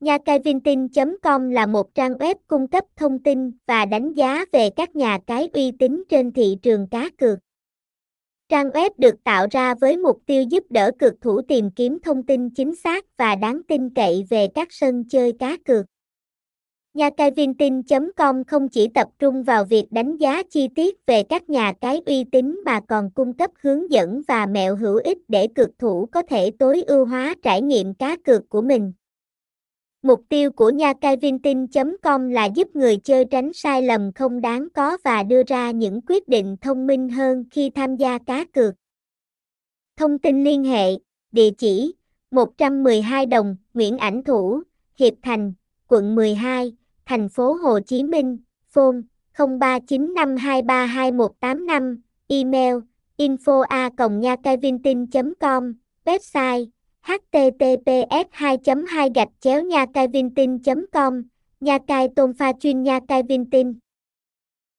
Nhacaivintin.com là một trang web cung cấp thông tin và đánh giá về các nhà cái uy tín trên thị trường cá cược. Trang web được tạo ra với mục tiêu giúp đỡ cược thủ tìm kiếm thông tin chính xác và đáng tin cậy về các sân chơi cá cược. Nhà cái vintin.com không chỉ tập trung vào việc đánh giá chi tiết về các nhà cái uy tín mà còn cung cấp hướng dẫn và mẹo hữu ích để cược thủ có thể tối ưu hóa trải nghiệm cá cược của mình. Mục tiêu của nha com là giúp người chơi tránh sai lầm không đáng có và đưa ra những quyết định thông minh hơn khi tham gia cá cược. Thông tin liên hệ, địa chỉ 112 Đồng, Nguyễn Ảnh Thủ, Hiệp Thành, quận 12, thành phố Hồ Chí Minh, phone 0395232185, email info a com website https 2 2 gạch chéo nha cai com nha cai tôn pha chuyên nha cai